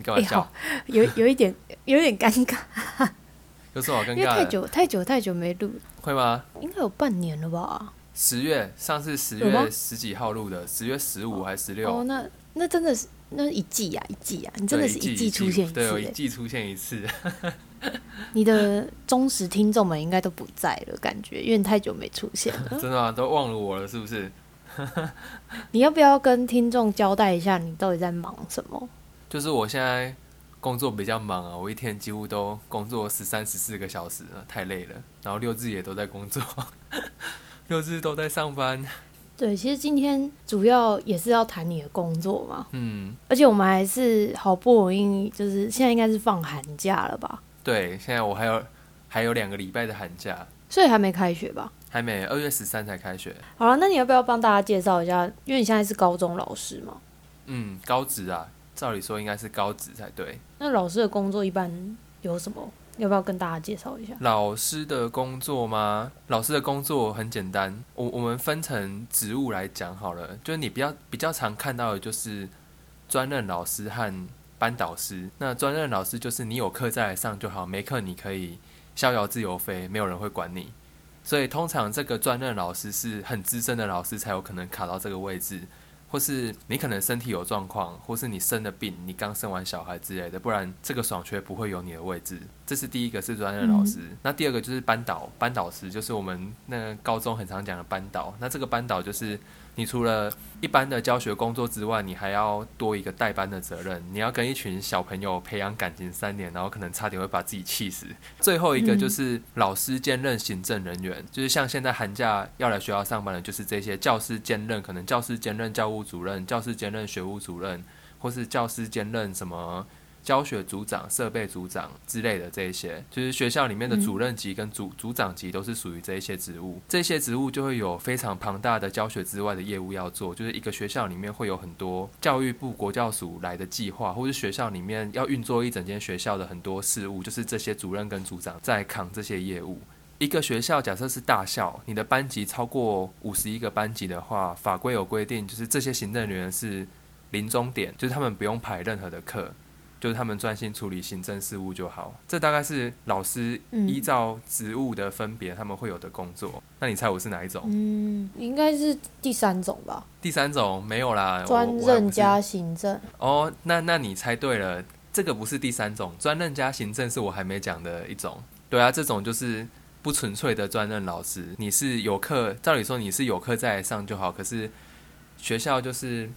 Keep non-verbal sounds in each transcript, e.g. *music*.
你干嘛笑？有有一点有点尴尬，*laughs* 有什么好尴因为太？久太久太久没录，会吗？应该有半年了吧？十月上次十月十几号录的，十月十五还是十六？哦，那那真的是那一季呀、一季呀、你真的是一季出现一次、欸，一季出现一次。*laughs* *laughs* 你的忠实听众们应该都不在了，感觉因为你太久没出现了。真的吗？都忘了我了，是不是？你要不要跟听众交代一下，你到底在忙什么？就是我现在工作比较忙啊，我一天几乎都工作十三十四个小时了，太累了。然后六日也都在工作，*laughs* 六日都在上班。对，其实今天主要也是要谈你的工作嘛，嗯，而且我们还是好不容易，就是现在应该是放寒假了吧，对，现在我还有还有两个礼拜的寒假，所以还没开学吧？还没二月十三才开学。好了，那你要不要帮大家介绍一下？因为你现在是高中老师嘛，嗯，高职啊，照理说应该是高职才对。那老师的工作一般有什么？要不要跟大家介绍一下？老师的工作吗？老师的工作很简单，我我们分成职务来讲好了，就是你比较比较常看到的就是专任老师和班导师。那专任老师就是你有课再来上就好，没课你可以逍遥自由飞，没有人会管你。所以通常这个专任老师是很资深的老师才有可能卡到这个位置，或是你可能身体有状况，或是你生了病，你刚生完小孩之类的，不然这个爽缺不会有你的位置。这是第一个是专任老师，那第二个就是班导，班导师就是我们那高中很常讲的班导。那这个班导就是你除了一般的教学工作之外，你还要多一个带班的责任，你要跟一群小朋友培养感情三年，然后可能差点会把自己气死。最后一个就是老师兼任行政人员，就是像现在寒假要来学校上班的，就是这些教师兼任，可能教师兼任教务主任、教师兼任学务主任，或是教师兼任什么。教学组长、设备组长之类的这一些，就是学校里面的主任级跟组组长级都是属于这一些职务。这些职务就会有非常庞大的教学之外的业务要做，就是一个学校里面会有很多教育部国教署来的计划，或是学校里面要运作一整间学校的很多事务，就是这些主任跟组长在扛这些业务。一个学校假设是大校，你的班级超过五十一个班级的话，法规有规定，就是这些行政人员是临终点，就是他们不用排任何的课。就是他们专心处理行政事务就好，这大概是老师嗯依照职务的分别，他们会有的工作。那你猜我是哪一种？嗯，应该是第三种吧，第三种没有啦，专任加行政。哦，那那你猜对了，这个不是第三种，专任加行政是我还没讲的一种。对啊，这种就是不纯粹的专任老师，你是有课，照理说你是有课再来上就好，可是学校就是。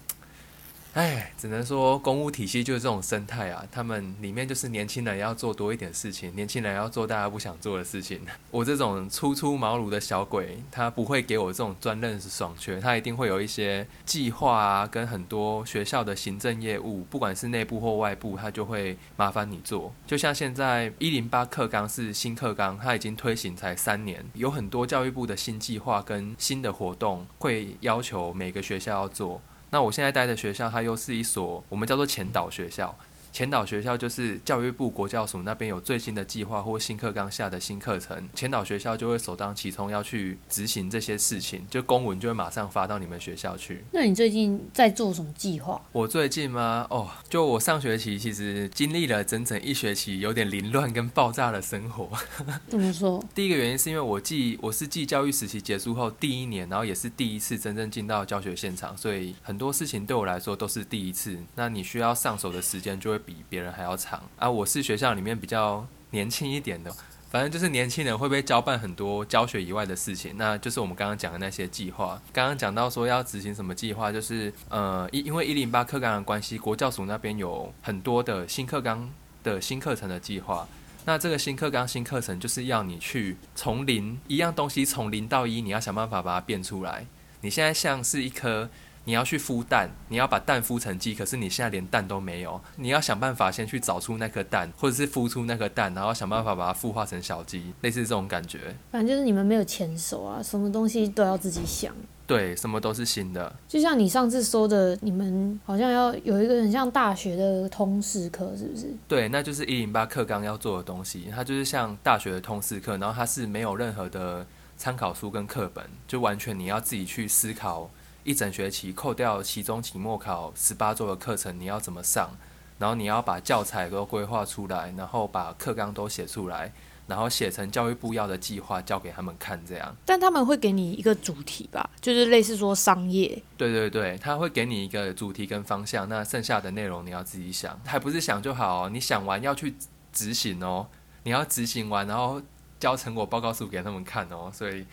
唉，只能说公务体系就是这种生态啊，他们里面就是年轻人要做多一点事情，年轻人要做大家不想做的事情。*laughs* 我这种初出茅庐的小鬼，他不会给我这种专任是爽缺，他一定会有一些计划啊，跟很多学校的行政业务，不管是内部或外部，他就会麻烦你做。就像现在一零八课纲是新课纲，它已经推行才三年，有很多教育部的新计划跟新的活动，会要求每个学校要做。那我现在待的学校，它又是一所我们叫做前岛学校。前导学校就是教育部国教署那边有最新的计划或新课纲下的新课程，前导学校就会首当其冲要去执行这些事情，就公文就会马上发到你们学校去。那你最近在做什么计划？我最近吗？哦，就我上学期其实经历了整整一学期有点凌乱跟爆炸的生活。*laughs* 怎么说？第一个原因是因为我继我是继教育实习结束后第一年，然后也是第一次真正进到教学现场，所以很多事情对我来说都是第一次。那你需要上手的时间就会比别人还要长啊。我是学校里面比较年轻一点的，反正就是年轻人会被交办很多教学以外的事情，那就是我们刚刚讲的那些计划。刚刚讲到说要执行什么计划，就是呃，因因为一零八课纲的关系，国教署那边有很多的新课纲的新课程的计划。那这个新课纲、新课程就是要你去从零一样东西从零到一，你要想办法把它变出来。你现在像是一颗，你要去孵蛋，你要把蛋孵成鸡，可是你现在连蛋都没有，你要想办法先去找出那颗蛋，或者是孵出那颗蛋，然后想办法把它孵化成小鸡，类似这种感觉。反正就是你们没有牵手啊，什么东西都要自己想。对，什么都是新的。就像你上次说的，你们好像要有一个很像大学的通识课，是不是？对，那就是一零八课纲要做的东西，它就是像大学的通识课，然后它是没有任何的参考书跟课本，就完全你要自己去思考一整学期，扣掉期中、期末考十八周的课程，你要怎么上，然然后你要把教材都规划出来，然后把课纲都写出来，然后写成教育部要的计划交给他们看，这样。但他们会给你一个主题吧，就是类似说商业。对对对，他会给你一个主题跟方向，那剩下的内容你要自己想，还不是想就好，你想完要去执行哦，你要执行完，然后交成果报告书给他们看哦，所以，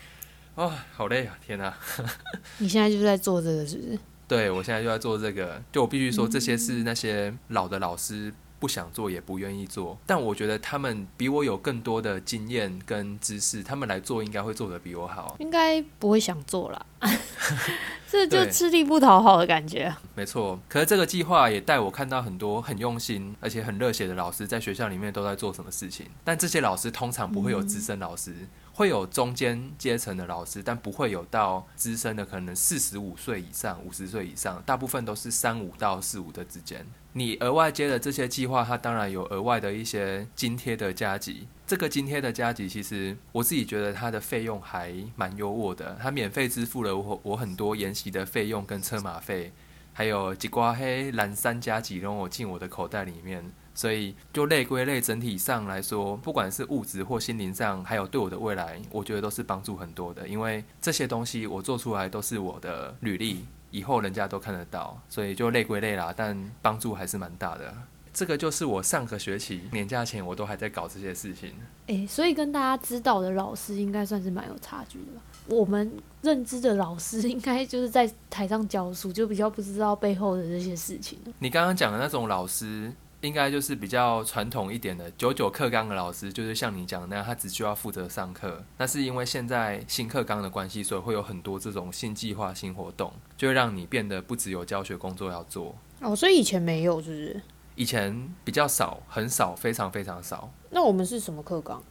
哇，好累啊，天哪！*laughs* 你现在就是在做这个，是不是？对，我现在就在做这个。就我必须说，这些是那些老的老师不想做也不愿意做，但我觉得他们比我有更多的经验跟知识，他们来做应该会做得比我好。应该不会想做啦，*laughs* 这就吃力不讨好的感觉。没错，可是这个计划也带我看到很多很用心而且很热血的老师在学校里面都在做什么事情，但这些老师通常不会有资深老师。会有中间阶层的老师，但不会有到资深的，可能四十五岁以上、五十岁以上，大部分都是三五到四五的之间。你额外接的这些计划，它当然有额外的一些津贴的加急。这个津贴的加急，其实我自己觉得它的费用还蛮优渥的，它免费支付了我我很多研习的费用跟车马费，还有几瓜黑蓝三加几让我进我的口袋里面。所以，就累归累，整体上来说，不管是物质或心灵上，还有对我的未来，我觉得都是帮助很多的。因为这些东西我做出来都是我的履历，以后人家都看得到，所以就累归累啦。但帮助还是蛮大的。这个就是我上个学期年假前，我都还在搞这些事情。诶，所以跟大家知道的老师，应该算是蛮有差距的吧？我们认知的老师，应该就是在台上教书，就比较不知道背后的这些事情。你刚刚讲的那种老师。应该就是比较传统一点的九九课纲的老师，就是像你讲那样，他只需要负责上课。那是因为现在新课纲的关系，所以会有很多这种新计划、新活动，就会让你变得不只有教学工作要做。哦，所以以前没有，是不是？以前比较少，很少，非常非常少。那我们是什么课纲？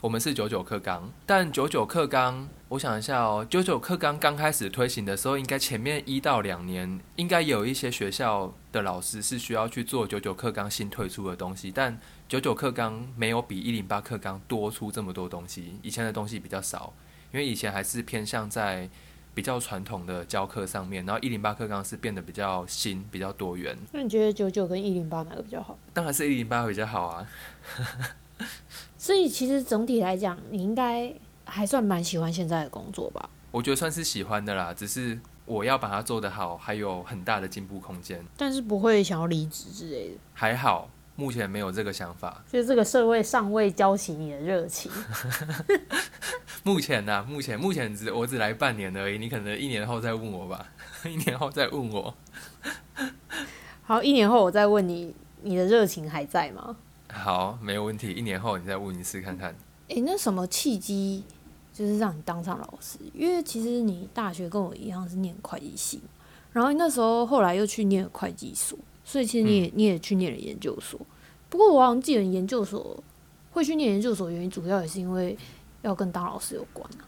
我们是九九课纲，但九九课纲，我想一下哦，九九课纲刚开始推行的时候，应该前面一到两年，应该有一些学校的老师是需要去做九九课纲新推出的东西，但九九课纲没有比一零八课纲多出这么多东西，以前的东西比较少，因为以前还是偏向在比较传统的教课上面，然后一零八课纲是变得比较新、比较多元。那你觉得九九跟一零八哪个比较好？当然是一零八比较好啊。*laughs* 所以其实总体来讲，你应该还算蛮喜欢现在的工作吧？我觉得算是喜欢的啦，只是我要把它做得好，还有很大的进步空间。但是不会想要离职之类的？还好，目前没有这个想法。*laughs* 就是这个社会尚未浇起你的热情。*laughs* 目前呢？目前目前只我只来半年而已，你可能一年后再问我吧。一年后再问我。*laughs* 好，一年后我再问你，你的热情还在吗？好，没有问题。一年后你再问一次看看。诶，那什么契机就是让你当上老师？因为其实你大学跟我一样是念会计系，然后那时候后来又去念会计所，所以其实你也你也去念了研究所。不过我好像记得研究所会去念研究所原因，主要也是因为要跟当老师有关啊。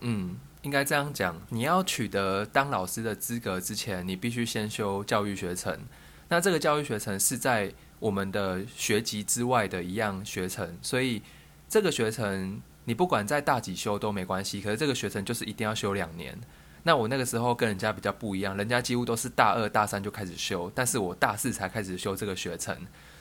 嗯，应该这样讲。你要取得当老师的资格之前，你必须先修教育学程。那这个教育学程是在我们的学籍之外的一样学程，所以这个学程你不管在大几修都没关系。可是这个学程就是一定要修两年。那我那个时候跟人家比较不一样，人家几乎都是大二大三就开始修，但是我大四才开始修这个学程。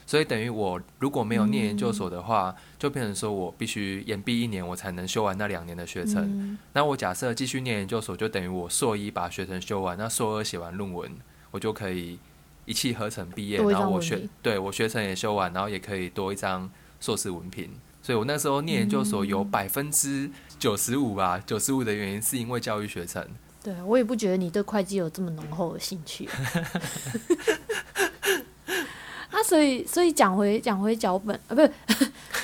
所以等于我如果没有念研究所的话，就变成说我必须延毕一年，我才能修完那两年的学程。那我假设继续念研究所，就等于我硕一把学程修完，那硕二写完论文，我就可以。一气呵成毕业，然后我学，对我学程也修完，然后也可以多一张硕士文凭。所以我那时候念研究所有百分之九十五吧，九十五的原因是因为教育学成。对我也不觉得你对会计有这么浓厚的兴趣。那 *laughs* 所以，所以讲回讲回脚本啊，不是，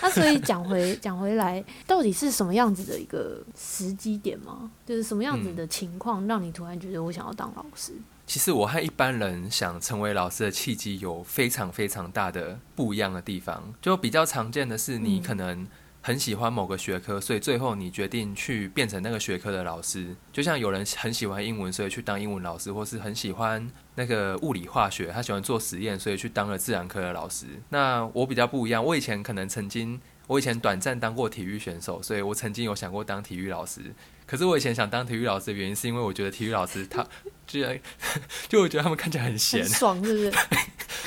那所以讲回讲回来，到底是什么样子的一个时机点吗？就是什么样子的情况让你突然觉得我想要当老师？其实我和一般人想成为老师的契机有非常非常大的不一样的地方。就比较常见的是，你可能很喜欢某个学科，所以最后你决定去变成那个学科的老师。就像有人很喜欢英文，所以去当英文老师，或是很喜欢那个物理化学，他喜欢做实验，所以去当了自然科的老师。那我比较不一样，我以前可能曾经，我以前短暂当过体育选手，所以我曾经有想过当体育老师。可是我以前想当体育老师的原因，是因为我觉得体育老师他。*laughs* 居然，*laughs* 就我觉得他们看起来很闲，爽是不是？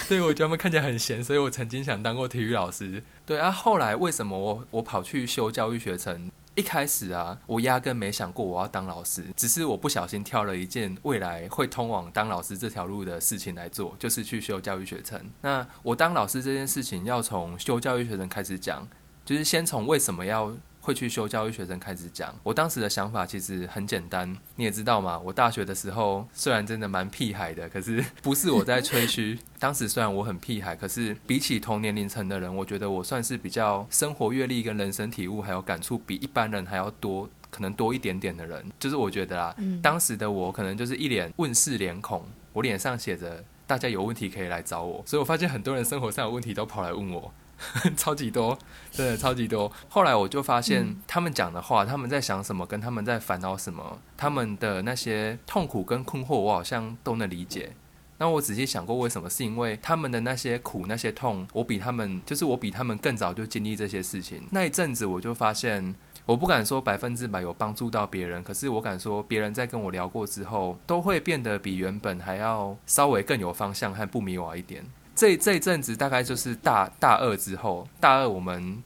对，我觉得他们看起来很闲，所以我曾经想当过体育老师。对啊，后来为什么我我跑去修教育学程？一开始啊，我压根没想过我要当老师，只是我不小心挑了一件未来会通往当老师这条路的事情来做，就是去修教育学程。那我当老师这件事情要从修教育学程开始讲，就是先从为什么要。会去修教育学生开始讲，我当时的想法其实很简单，你也知道嘛。我大学的时候虽然真的蛮屁孩的，可是 *laughs* 不是我在吹嘘。当时虽然我很屁孩，可是比起同年龄层的人，我觉得我算是比较生活阅历跟人生体悟还有感触比一般人还要多，可能多一点点的人。就是我觉得啊，当时的我可能就是一脸问世脸孔，我脸上写着大家有问题可以来找我，所以我发现很多人生活上有问题都跑来问我。*laughs* 超级多，真的超级多。后来我就发现，他们讲的话，他们在想什么，跟他们在烦恼什么，他们的那些痛苦跟困惑，我好像都能理解。那我仔细想过，为什么？是因为他们的那些苦、那些痛，我比他们，就是我比他们更早就经历这些事情。那一阵子，我就发现，我不敢说百分之百有帮助到别人，可是我敢说，别人在跟我聊过之后，都会变得比原本还要稍微更有方向和不迷惘一点。这这一阵子大概就是大大二之后，大二我们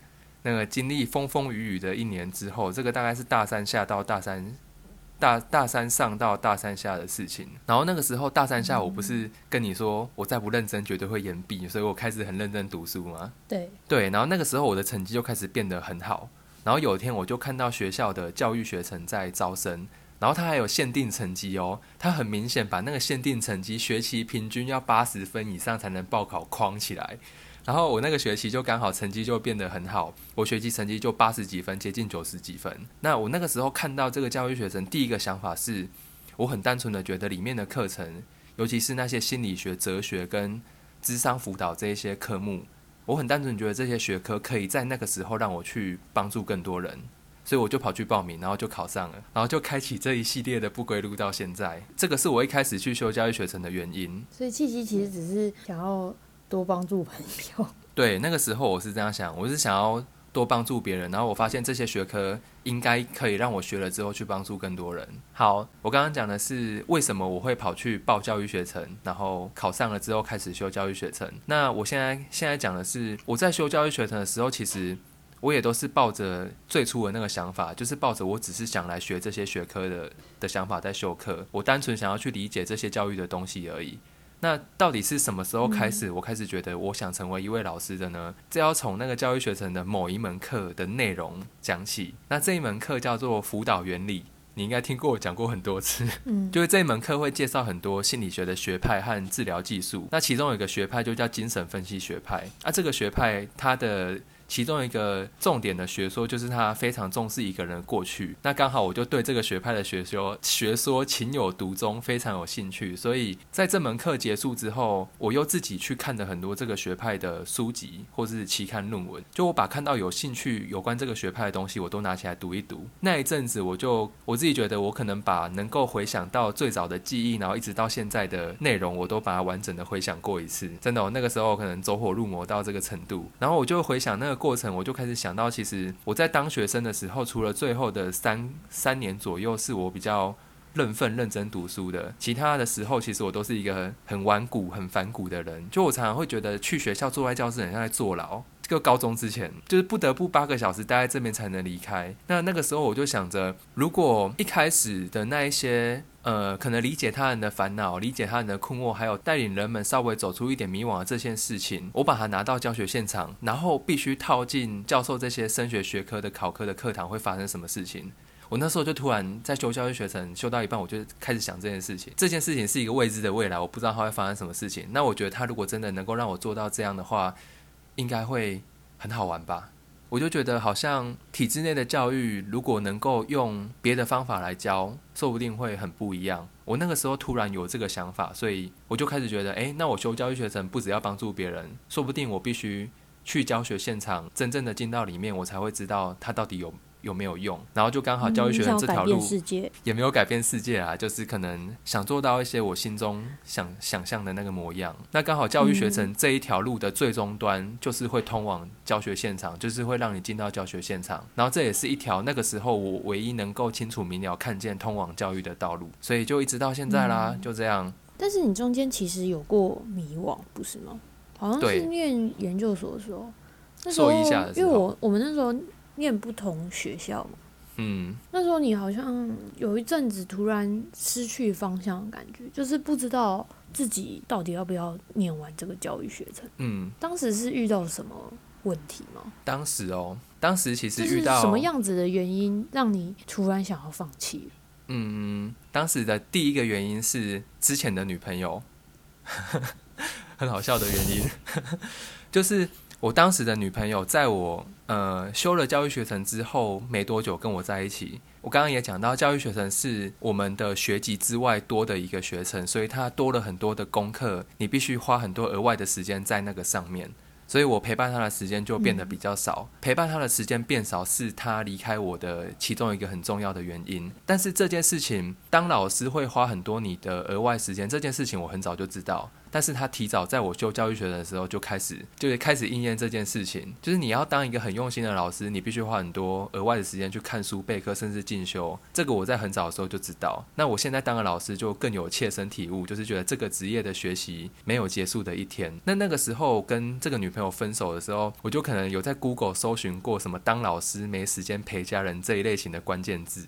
那个经历风风雨雨的一年之后，这个大概是大三下到大三大大三上到大三下的事情。然后那个时候大三下，我不是跟你说我再不认真绝对会延毕，所以我开始很认真读书吗？对对，然后那个时候我的成绩就开始变得很好。然后有一天我就看到学校的教育学程在招生。然后他还有限定成绩哦，他很明显把那个限定成绩学期平均要八十分以上才能报考框起来。然后我那个学期就刚好成绩就变得很好，我学期成绩就八十几分，接近九十几分。那我那个时候看到这个教育学生，第一个想法是，我很单纯的觉得里面的课程，尤其是那些心理学、哲学跟智商辅导这一些科目，我很单纯觉得这些学科可以在那个时候让我去帮助更多人。所以我就跑去报名，然后就考上了，然后就开启这一系列的不归路到现在。这个是我一开始去修教育学程的原因。所以契机其实只是想要多帮助朋友。对，那个时候我是这样想，我是想要多帮助别人，然后我发现这些学科应该可以让我学了之后去帮助更多人。好，我刚刚讲的是为什么我会跑去报教育学程，然后考上了之后开始修教育学程。那我现在现在讲的是我在修教育学程的时候，其实。我也都是抱着最初的那个想法，就是抱着我只是想来学这些学科的的想法在修课。我单纯想要去理解这些教育的东西而已。那到底是什么时候开始，我开始觉得我想成为一位老师的呢？这要从那个教育学程的某一门课的内容讲起。那这一门课叫做辅导原理，你应该听过我讲过很多次。嗯，*laughs* 就是这一门课会介绍很多心理学的学派和治疗技术。那其中有一个学派就叫精神分析学派。啊，这个学派它的其中一个重点的学说就是他非常重视一个人过去。那刚好我就对这个学派的学说学说情有独钟，非常有兴趣。所以在这门课结束之后，我又自己去看了很多这个学派的书籍或是期刊论文。就我把看到有兴趣有关这个学派的东西，我都拿起来读一读。那一阵子，我就我自己觉得，我可能把能够回想到最早的记忆，然后一直到现在的内容，我都把它完整的回想过一次。真的，我那个时候可能走火入魔到这个程度。然后我就回想那个。过程我就开始想到，其实我在当学生的时候，除了最后的三三年左右是我比较认份认真读书的，其他的时候其实我都是一个很顽固、很反骨的人。就我常常会觉得去学校坐在教室很像在坐牢。这个高中之前就是不得不八个小时待在这边才能离开。那那个时候我就想着，如果一开始的那一些。呃，可能理解他人的烦恼，理解他人的困惑，还有带领人们稍微走出一点迷惘的这件事情，我把它拿到教学现场，然后必须套进教授这些升学学科的考科的课堂，会发生什么事情？我那时候就突然在修教育学程，修到一半，我就开始想这件事情。这件事情是一个未知的未来，我不知道它会发生什么事情。那我觉得他如果真的能够让我做到这样的话，应该会很好玩吧。我就觉得好像体制内的教育，如果能够用别的方法来教，说不定会很不一样。我那个时候突然有这个想法，所以我就开始觉得，诶，那我修教育学程不只要帮助别人，说不定我必须去教学现场，真正的进到里面，我才会知道它到底有。有没有用？然后就刚好教育学院这条路也没有改变世界啊，就是可能想做到一些我心中想想象的那个模样。那刚好教育学程这一条路的最终端就是会通往教学现场，就是会让你进到教学现场。然后这也是一条那个时候我唯一能够清楚明了看见通往教育的道路，所以就一直到现在啦，就这样。但是你中间其实有过迷惘，不是吗？好像是念研究所的时候，那时候硕一下因为我我们那时候念不同学校嘛，嗯，那时候你好像有一阵子突然失去方向的感觉，就是不知道自己到底要不要念完这个教育学程。嗯，当时是遇到什么问题吗？当时哦，当时其实遇到什么样子的原因让你突然想要放弃？嗯，当时的第一个原因是之前的女朋友，*laughs* 很好笑的原因，*laughs* 就是我当时的女朋友在我呃修了教育学程之后没多久跟我在一起。我刚刚也讲到，教育学程是我们的学籍之外多的一个学程，所以它多了很多的功课，你必须花很多额外的时间在那个上面。所以我陪伴他的时间就变得比较少，陪伴他的时间变少是他离开我的其中一个很重要的原因。但是这件事情，当老师会花很多你的额外时间，这件事情我很早就知道。但是他提早在我修教育学的时候就开始，就是开始应验这件事情，就是你要当一个很用心的老师，你必须花很多额外的时间去看书、备课，甚至进修。这个我在很早的时候就知道。那我现在当了老师，就更有切身体悟，就是觉得这个职业的学习没有结束的一天。那那个时候跟这个女朋友分手的时候，我就可能有在 Google 搜寻过什么当老师没时间陪家人这一类型的关键字。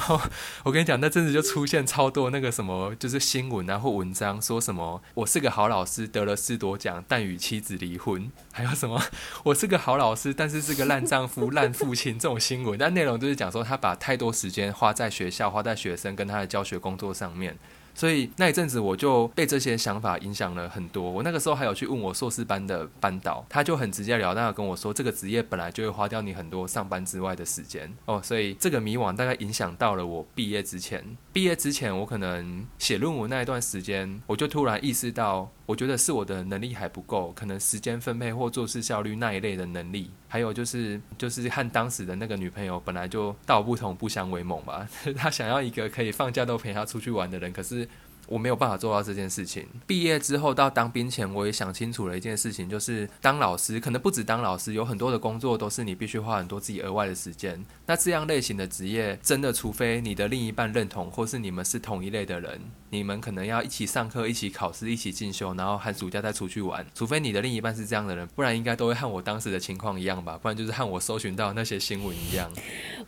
*laughs* 我跟你讲，那阵子就出现超多那个什么，就是新闻啊或文章，说什么我是个好老师，得了四多奖，但与妻子离婚，还有什么 *laughs* 我是个好老师，但是是个烂丈夫、烂父亲这种新闻。但内容就是讲说他把太多时间花在学校、花在学生跟他的教学工作上面。所以那一阵子我就被这些想法影响了很多。我那个时候还有去问我硕士班的班导，他就很直截了当的跟我说，这个职业本来就会花掉你很多上班之外的时间哦。所以这个迷惘大概影响到了我毕业之前。毕业之前，我可能写论文那一段时间，我就突然意识到，我觉得是我的能力还不够，可能时间分配或做事效率那一类的能力，还有就是就是和当时的那个女朋友本来就道不同不相为谋吧。*laughs* 她想要一个可以放假都陪她出去玩的人，可是。我没有办法做到这件事情。毕业之后到当兵前，我也想清楚了一件事情，就是当老师可能不止当老师，有很多的工作都是你必须花很多自己额外的时间。那这样类型的职业，真的除非你的另一半认同，或是你们是同一类的人，你们可能要一起上课、一起考试、一起进修，然后寒暑假再出去玩。除非你的另一半是这样的人，不然应该都会和我当时的情况一样吧？不然就是和我搜寻到那些新闻一样。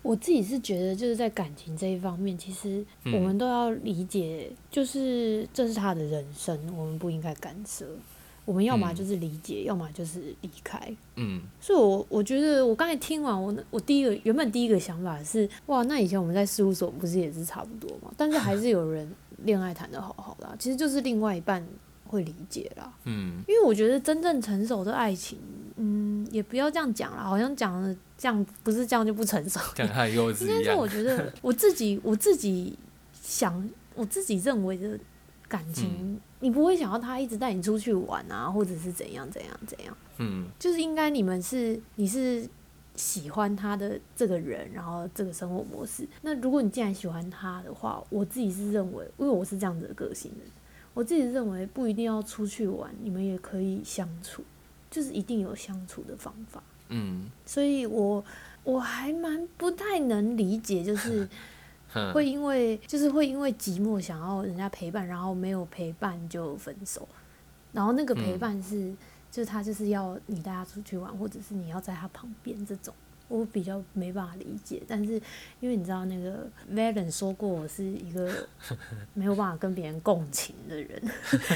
我自己是觉得，就是在感情这一方面，其实我们都要理解，就是这是他的人生，我们不应该干涉。我们要么就是理解，要么就是离开。嗯，所以我我觉得，我刚才听完，我我第一个原本第一个想法是，哇，那以前我们在事务所不是也是差不多嘛？但是还是有人恋爱谈的好好的啊、*laughs* 其实就是另外一半会理解啦。嗯，因为我觉得真正成熟的爱情，嗯，也不要这样讲啦，好像讲的这样不是这样就不成熟。像和幼稚一样应该说，*laughs* 我。觉得我自己我自己想，我自己认为的感情，嗯你不会想要他一直带你出去玩啊，或者是怎样怎样怎样，嗯就是应该你们是你是喜欢他的这个人，然后这个生活模式。那如果你既然喜欢他的话，我自己是认为，因为我是这样子的个性的，我自己认为不一定要出去玩，你们也可以相处，就是一定有相处的方法。嗯，所以我我还蛮不太能理解，就是哼 *laughs* 会因为就是会因为寂寞想要人家陪伴，然后没有陪伴就分手，然后那个陪伴是、就是他就是要你带他出去玩，或者是你要在他旁边这种。我比较没办法理解，但是因为你知道那个 Valen 说过我是一个 *laughs* 没有办法跟别人共情的人，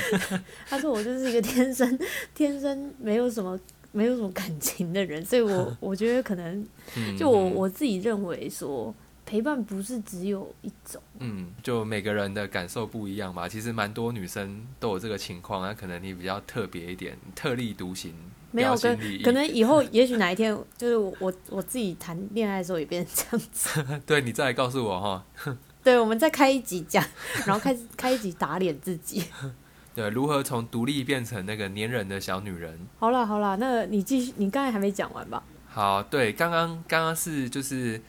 *laughs* 他说我就是一个天生天生没有什么没有什么感情的人，所以我 *laughs* 我觉得可能嗯就我嗯。我自己认为说陪伴不是只有一种，嗯，就每个人的感受不一样吧。其实蛮多女生都有这个情况，那可能你比较特别一点，特立独行，没有跟可能以后也许哪一天 *laughs* 就是我我我自己谈恋爱的时候也变成这样子，*laughs* 对你再来告诉我哈。*laughs* 对，我们再开一集讲，然后开始开一集打脸自己。对，如何从独立变成那个粘人的小女人？好啦好啦，那你继续，你刚才还没讲完吧？好，对，刚刚刚刚是就是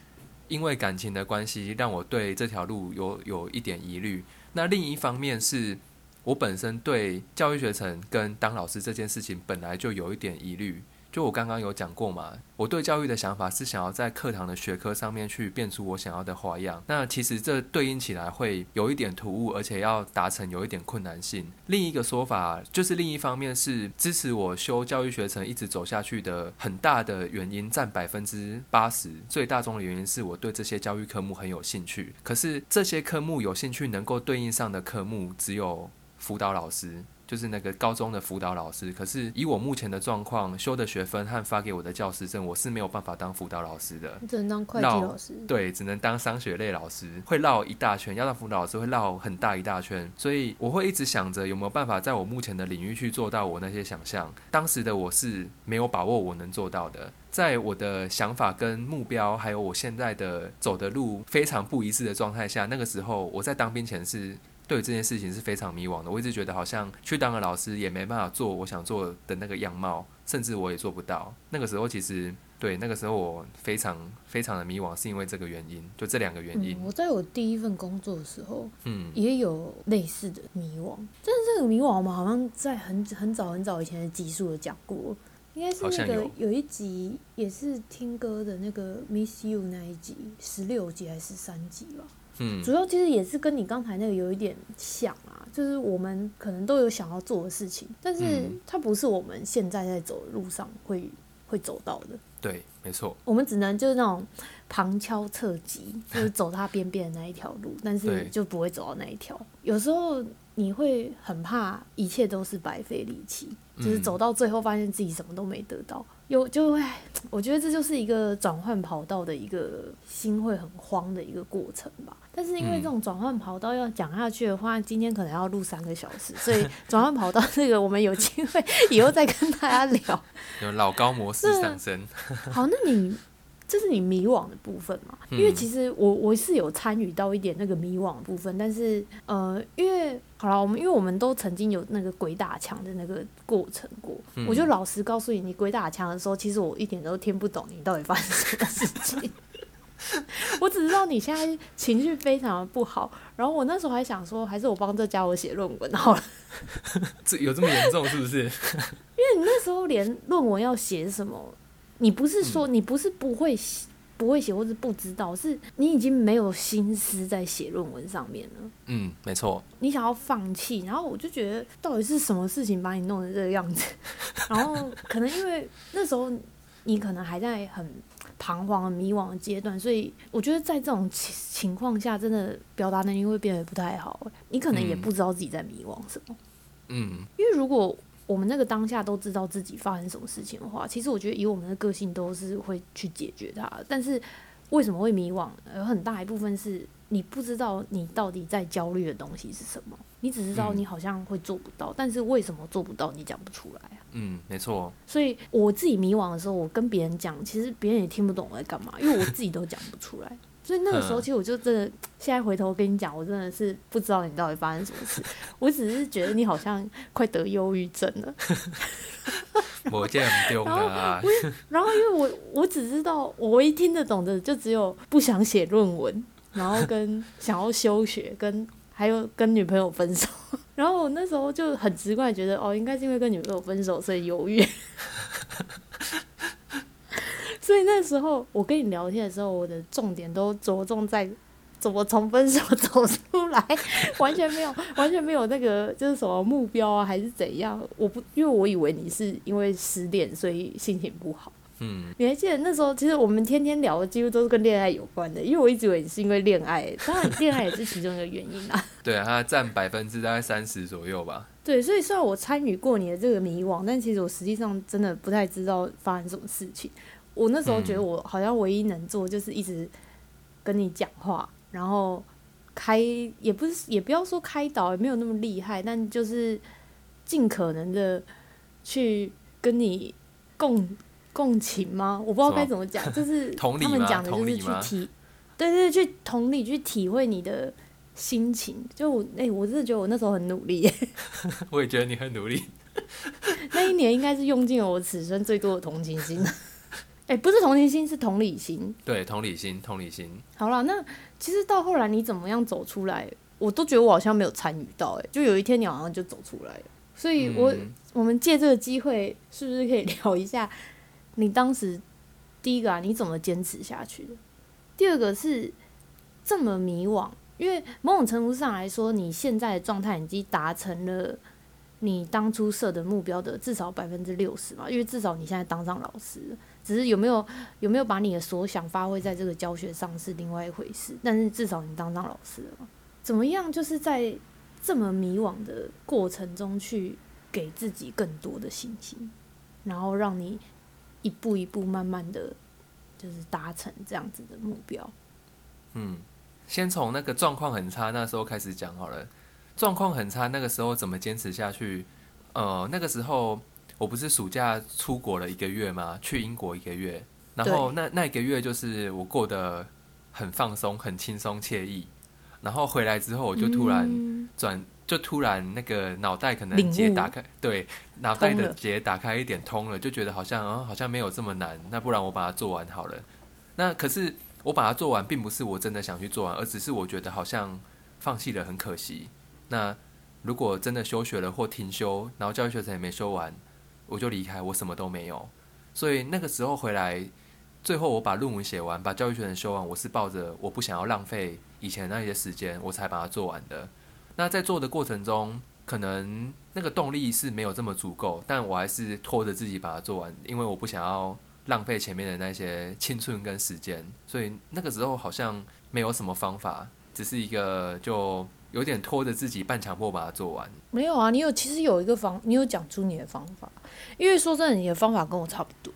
因为感情的关系，让我对这条路有有一点疑虑。那另一方面是我本身对教育学程跟当老师这件事情本来就有一点疑虑，就我刚刚有讲过嘛，我对教育的想法是想要在课堂的学科上面去变出我想要的花样。那其实这对应起来会有一点突兀，而且要达成有一点困难性。另一个说法就是，另一方面是支持我修教育学程一直走下去的很大的原因，占百分之八十。最大宗的原因是我对这些教育科目很有兴趣。可是这些科目有兴趣能够对应上的科目只有辅导老师。就是那个高中的辅导老师，可是以我目前的状况，修的学分和发给我的教师证，我是没有办法当辅导老师的。只能当会计老师。对，只能当商学类老师，会绕一大圈。要当辅导老师会绕很大一大圈，所以我会一直想着有没有办法在我目前的领域去做到我那些想象。当时的我是没有把握我能做到的，在我的想法跟目标，还有我现在的走的路非常不一致的状态下，那个时候我在当兵前是。对这件事情是非常迷惘的，我一直觉得好像去当个老师也没办法做我想做的那个样貌，甚至我也做不到。那个时候其实对那个时候我非常非常的迷惘，是因为这个原因，就这两个原因。我在我第一份工作的时候，嗯，也有类似的迷惘，但是这个迷惘我们好像在很很早很早以前的集数有讲过，应该是那个有一集也是听歌的那个 Miss You 那一集，十六集还是三集吧。嗯，主要其实也是跟你刚才那个有一点像啊，就是我们可能都有想要做的事情，但是它不是我们现在在走的路上会会走到的。对，没错。我们只能就是那种旁敲侧击，*laughs* 就是走它边边的那一条路，但是就不会走到那一条。有时候你会很怕一切都是白费力气，就是走到最后发现自己什么都没得到。有就会，我觉得这就是一个转换跑道的一个心会很慌的一个过程吧。但是因为这种转换跑道要讲下去的话，今天可能要录三个小时，所以 *laughs* 转换跑道这个我们有机会以后再跟大家聊。*laughs* 有老高模式上升。好，那你。这是你迷惘的部分嘛？因为其实我我是有参与到一点那个迷惘的部分，但是呃，因为好了，我们因为我们都曾经有那个鬼打墙的那个过程过，我就老实告诉你，你鬼打墙的时候，其实我一点都听不懂你到底发生什么事情。我只知道你现在情绪非常的不好，然后我那时候还想说，还是我帮这家伙写论文好了。*laughs* 这有这么严重是不是？*laughs* 因为你那时候连论文要写什么？你不是说你不是不会写，不会写或是不知道，是你已经没有心思在写论文上面了。嗯，没错。你想要放弃，然后我就觉得到底是什么事情把你弄成这个样子？*laughs* 然后可能因为那时候你可能还在很彷徨、迷惘的阶段，所以我觉得在这种情情况下，真的表达能力会变得不太好。你可能也不知道自己在迷惘什么。嗯，因为如果。我们那个当下都知道自己发生什么事情的话，其实我觉得以我们的个性都是会去解决它。但是为什么会迷惘？有很大一部分是你不知道你到底在焦虑的东西是什么，你只知道你好像会做不到，但是为什么做不到你讲不出来啊？嗯，没错。所以我自己迷惘的时候，我跟别人讲，其实别人也听不懂我在干嘛，因为我自己都讲不出来。所以那个时候，其实我就真的，现在回头跟你讲，我真的是不知道你到底发生什么事。我只是觉得你好像快得忧郁症了。*laughs* 我见很丢啊。然后，因为我我只知道，我唯一听得懂的就只有不想写论文，然后跟想要休学，跟还有跟女朋友分手。*laughs* 然后我那时候就很直观觉得，哦，应该是因为跟女朋友分手，所以忧郁。所以那时候我跟你聊天的时候，我的重点都着重在怎么从分手走出来，*laughs* 完全没有完全没有那个就是什么目标啊，还是怎样？我不，因为我以为你是因为失恋所以心情不好。嗯，你还记得那时候，其实我们天天聊的几乎都是跟恋爱有关的，因为我一直以为你是因为恋爱，当然恋爱也是其中一个原因啊。*laughs* 对啊，它占百分之大概三十左右吧。对，所以虽然我参与过你的这个迷惘，但其实我实际上真的不太知道发生什么事情。我那时候觉得我好像唯一能做就是一直跟你讲话，然后开也不是也不要说开导，也没有那么厉害，但就是尽可能的去跟你共共情吗？我不知道该怎么讲，就是 *laughs* 他们讲的就是去体，对对，去同理去体会你的心情。就我哎，我真的觉得我那时候很努力，*laughs* 我也觉得你很努力。那一年应该是用尽了我此生最多的同情心。哎，不是同情心，是同理心。对，同理心，同理心。好了，那其实到后来你怎么样走出来，我都觉得我好像没有参与到。哎，就有一天你好像就走出来了，所以我我们借这个机会，是不是可以 *laughs* 聊一下你当时第一个啊，你怎么坚持下去的？第二个是这么迷惘，因为某种程度上来说，你现在的状态已经达成了你当初设的目标的至少百分之六十嘛，因为至少你现在当上老师，只是有没有有没有把你的所想发挥在这个教学上是另外一回事，但是至少你当上老师了，怎么样？就是在这么迷惘的过程中去给自己更多的信心，然后让你一步一步慢慢的。就是达成这样子的目标。嗯，先从那个状况很差那时候开始讲好了。状况很差，那个时候怎么坚持下去？呃，那个时候我不是暑假出国了一个月吗？去英国一个月，然后那那一个月就是我过得很放松、很轻松惬意。然后回来之后，我就突然转。就突然那个脑袋可能结打开，对，脑袋的结打开一点通了，就觉得好像啊，好像没有这么难。那不然我把它做完好了。那可是我把它做完，并不是我真的想去做完，而只是我觉得好像放弃了很可惜。那如果真的休学了或停休，然后教育学程也没修完，我就离开，我什么都没有。所以那个时候回来，最后我把论文写完，把教育学程修完，我是抱着我不想要浪费以前那些时间，我才把它做完的。那在做的过程中，可能那个动力是没有这么足够，但我还是拖着自己把它做完，因为我不想要浪费前面的那些青春跟时间，所以那个时候好像没有什么方法，只是一个就有点拖着自己半强迫把它做完。没有啊，你有其实有一个方，你有讲出你的方法，因为说真的，你的方法跟我差不多。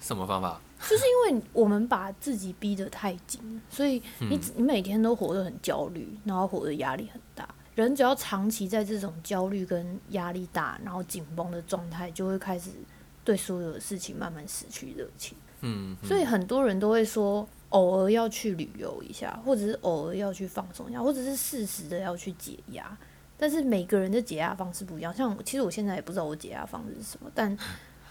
什么方法？就是因为我们把自己逼得太紧，所以你你每天都活得很焦虑，然后活得压力很大。人只要长期在这种焦虑跟压力大，然后紧绷的状态，就会开始对所有的事情慢慢失去热情。嗯，所以很多人都会说，偶尔要去旅游一下，或者是偶尔要去放松一下，或者是适时的要去解压。但是每个人的解压方式不一样。像其实我现在也不知道我解压方式是什么，但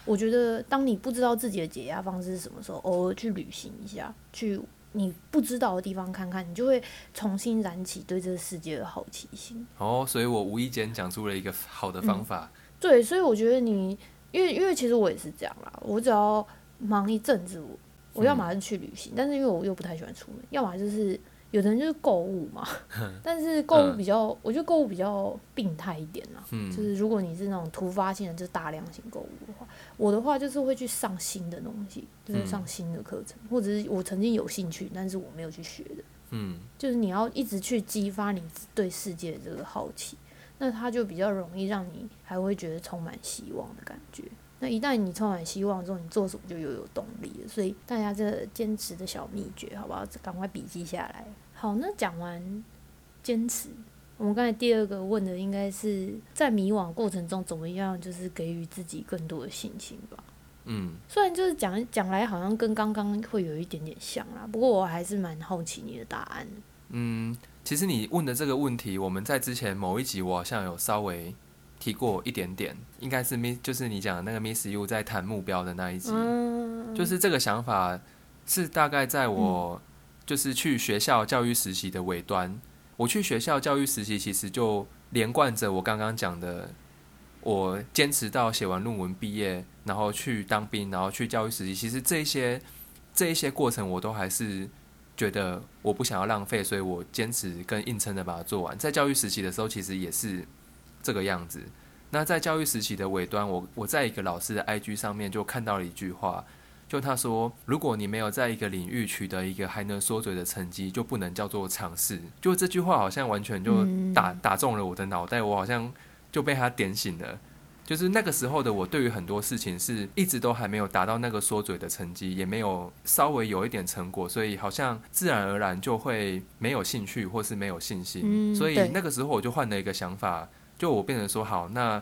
我觉得当你不知道自己的解压方式是什么时候，偶尔去旅行一下，去。你不知道的地方看看，你就会重新燃起对这个世界的好奇心。哦，所以我无意间讲出了一个好的方法。对，所以我觉得你，因为因为其实我也是这样啦，我只要忙一阵子，我我要么是去旅行，但是因为我又不太喜欢出门，要么就是。有的人就是购物嘛，*laughs* 但是购物比较，我觉得购物比较病态一点啦。就是如果你是那种突发性的，就是大量型购物的话，我的话就是会去上新的东西，就是上新的课程，或者是我曾经有兴趣，但是我没有去学的。嗯，就是你要一直去激发你对世界的这个好奇，那它就比较容易让你还会觉得充满希望的感觉。那一旦你充满希望之后，你做什么就又有动力了。所以大家这坚持的小秘诀，好不好？赶快笔记下来。好，那讲完坚持，我们刚才第二个问的应该是在迷惘过程中怎么样，就是给予自己更多的信心吧。嗯，虽然就是讲讲来好像跟刚刚会有一点点像啦，不过我还是蛮好奇你的答案。嗯，其实你问的这个问题，我们在之前某一集我好像有稍微。提过一点点，应该是 Miss，就是你讲的那个 Miss You 在谈目标的那一集，就是这个想法是大概在我就是去学校教育实习的尾端。我去学校教育实习，其实就连贯着我刚刚讲的，我坚持到写完论文毕业，然后去当兵，然后去教育实习。其实这些这一些过程，我都还是觉得我不想要浪费，所以我坚持跟硬撑的把它做完。在教育实习的时候，其实也是。这个样子，那在教育时期的尾端，我我在一个老师的 IG 上面就看到了一句话，就他说，如果你没有在一个领域取得一个还能缩嘴的成绩，就不能叫做尝试。就这句话好像完全就打打中了我的脑袋，我好像就被他点醒了。就是那个时候的我，对于很多事情是一直都还没有达到那个缩嘴的成绩，也没有稍微有一点成果，所以好像自然而然就会没有兴趣或是没有信心。所以那个时候我就换了一个想法。就我变成说好，那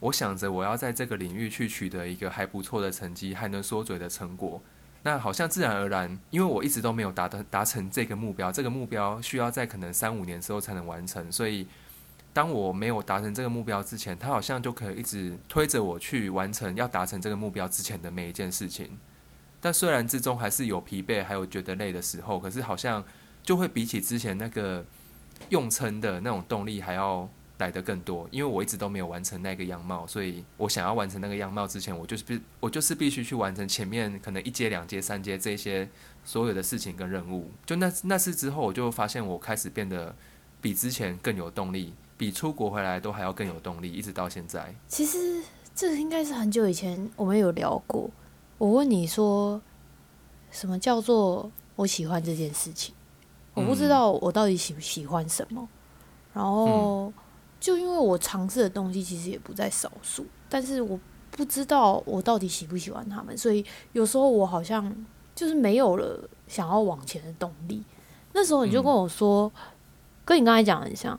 我想着我要在这个领域去取得一个还不错的成绩，还能缩嘴的成果，那好像自然而然，因为我一直都没有达到达成这个目标，这个目标需要在可能三五年之后才能完成，所以当我没有达成这个目标之前，他好像就可以一直推着我去完成要达成这个目标之前的每一件事情。但虽然之中还是有疲惫，还有觉得累的时候，可是好像就会比起之前那个用撑的那种动力还要。来的更多，因为我一直都没有完成那个样貌，所以我想要完成那个样貌之前，我就是必我就是必须去完成前面可能一阶、两阶、三阶这些所有的事情跟任务。就那那次之后，我就发现我开始变得比之前更有动力，比出国回来都还要更有动力，一直到现在。其实这应该是很久以前我们有聊过。我问你说，什么叫做我喜欢这件事情？我不知道我到底喜不喜欢什么。然后，就因为我尝试的东西其实也不在少数，但是我不知道我到底喜不喜欢他们，所以有时候我好像就是没有了想要往前的动力。那时候你就跟我说，跟你刚才讲的很像，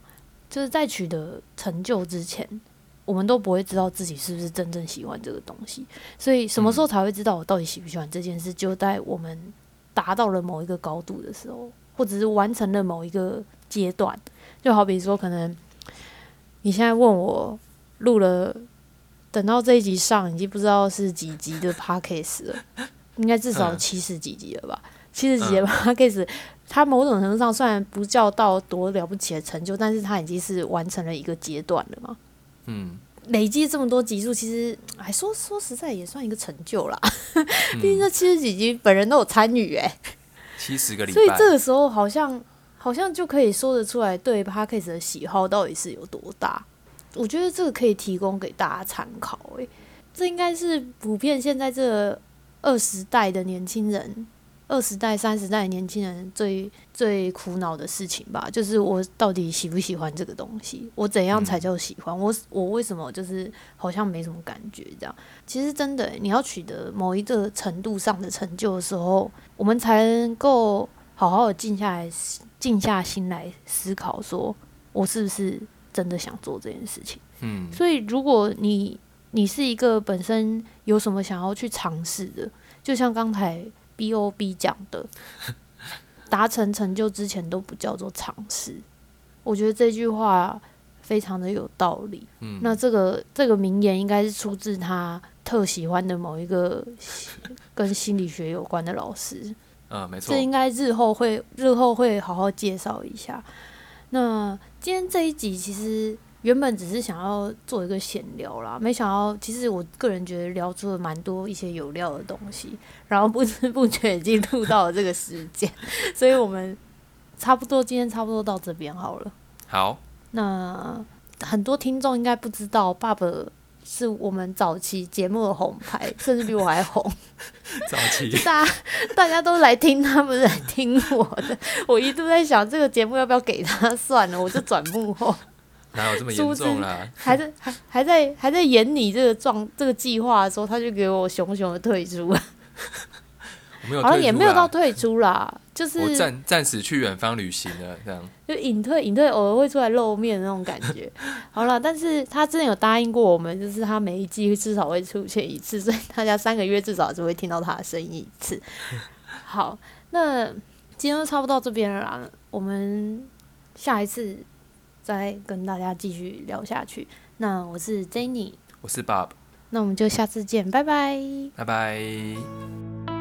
就是在取得成就之前，我们都不会知道自己是不是真正喜欢这个东西，所以什么时候才会知道我到底喜不喜欢这件事？就在我们达到了某一个高度的时候，或者是完成了某一个阶段。就好比说，可能你现在问我录了，等到这一集上，已经不知道是几集的 *laughs* podcast 了，应该至少七十几集了吧？七十几集的 podcast，它某种程度上虽然不叫到多了不起的成就，但是它已经是完成了一个阶段了嘛。嗯，累积这么多集数，其实哎，说说实在也算一个成就啦。毕竟这七十几集本人都有参与哎，七十个礼拜，所以这个时候好像。好像就可以说得出来，对 p a r k a s 的喜好到底是有多大？我觉得这个可以提供给大家参考。诶，这应该是普遍现在这二十代的年轻人。二十代、三十代年轻人最最苦恼的事情吧，就是我到底喜不喜欢这个东西？我怎样才叫喜欢？我我为什么就是好像没什么感觉？这样其实真的，你要取得某一个程度上的成就的时候，我们才能够好好的静下来，静下心来思考，说我是不是真的想做这件事情？嗯，所以如果你你是一个本身有什么想要去尝试的，就像刚才。B O B 讲的，*laughs* 达成成就之前都不叫做尝试。我觉得这句话非常的有道理。嗯，那这个这个名言应该是出自他特喜欢的某一个跟心理学有关的老师。嗯，没错。这应该日后会日后会好好介绍一下。那今天这一集其实。原本只是想要做一个闲聊啦，没想到其实我个人觉得聊出了蛮多一些有料的东西，然后不知不觉已经录到了这个时间，*laughs* 所以我们差不多今天差不多到这边好了。好，那很多听众应该不知道，爸爸是我们早期节目的红牌，*laughs* 甚至比我还红。*laughs* 早期大家大家都来听他们来听我的，*laughs* 我一度在想这个节目要不要给他算了，我就转幕后。哪有这么严重啦？还在还还在还在演你这个状这个计划的时候，他就给我熊熊的退出了。好像也没有到退出啦，*laughs* 就是我暂暂时去远方旅行了，这样就隐退隐退，偶尔会出来露面那种感觉。好了，但是他之前有答应过我们，就是他每一季至少会出现一次，所以大家三个月至少只会听到他的声音一次。*laughs* 好，那今天差不多到这边了啦，我们下一次。再跟大家继续聊下去。那我是 Jenny，我是 Bob，那我们就下次见，拜拜，拜拜。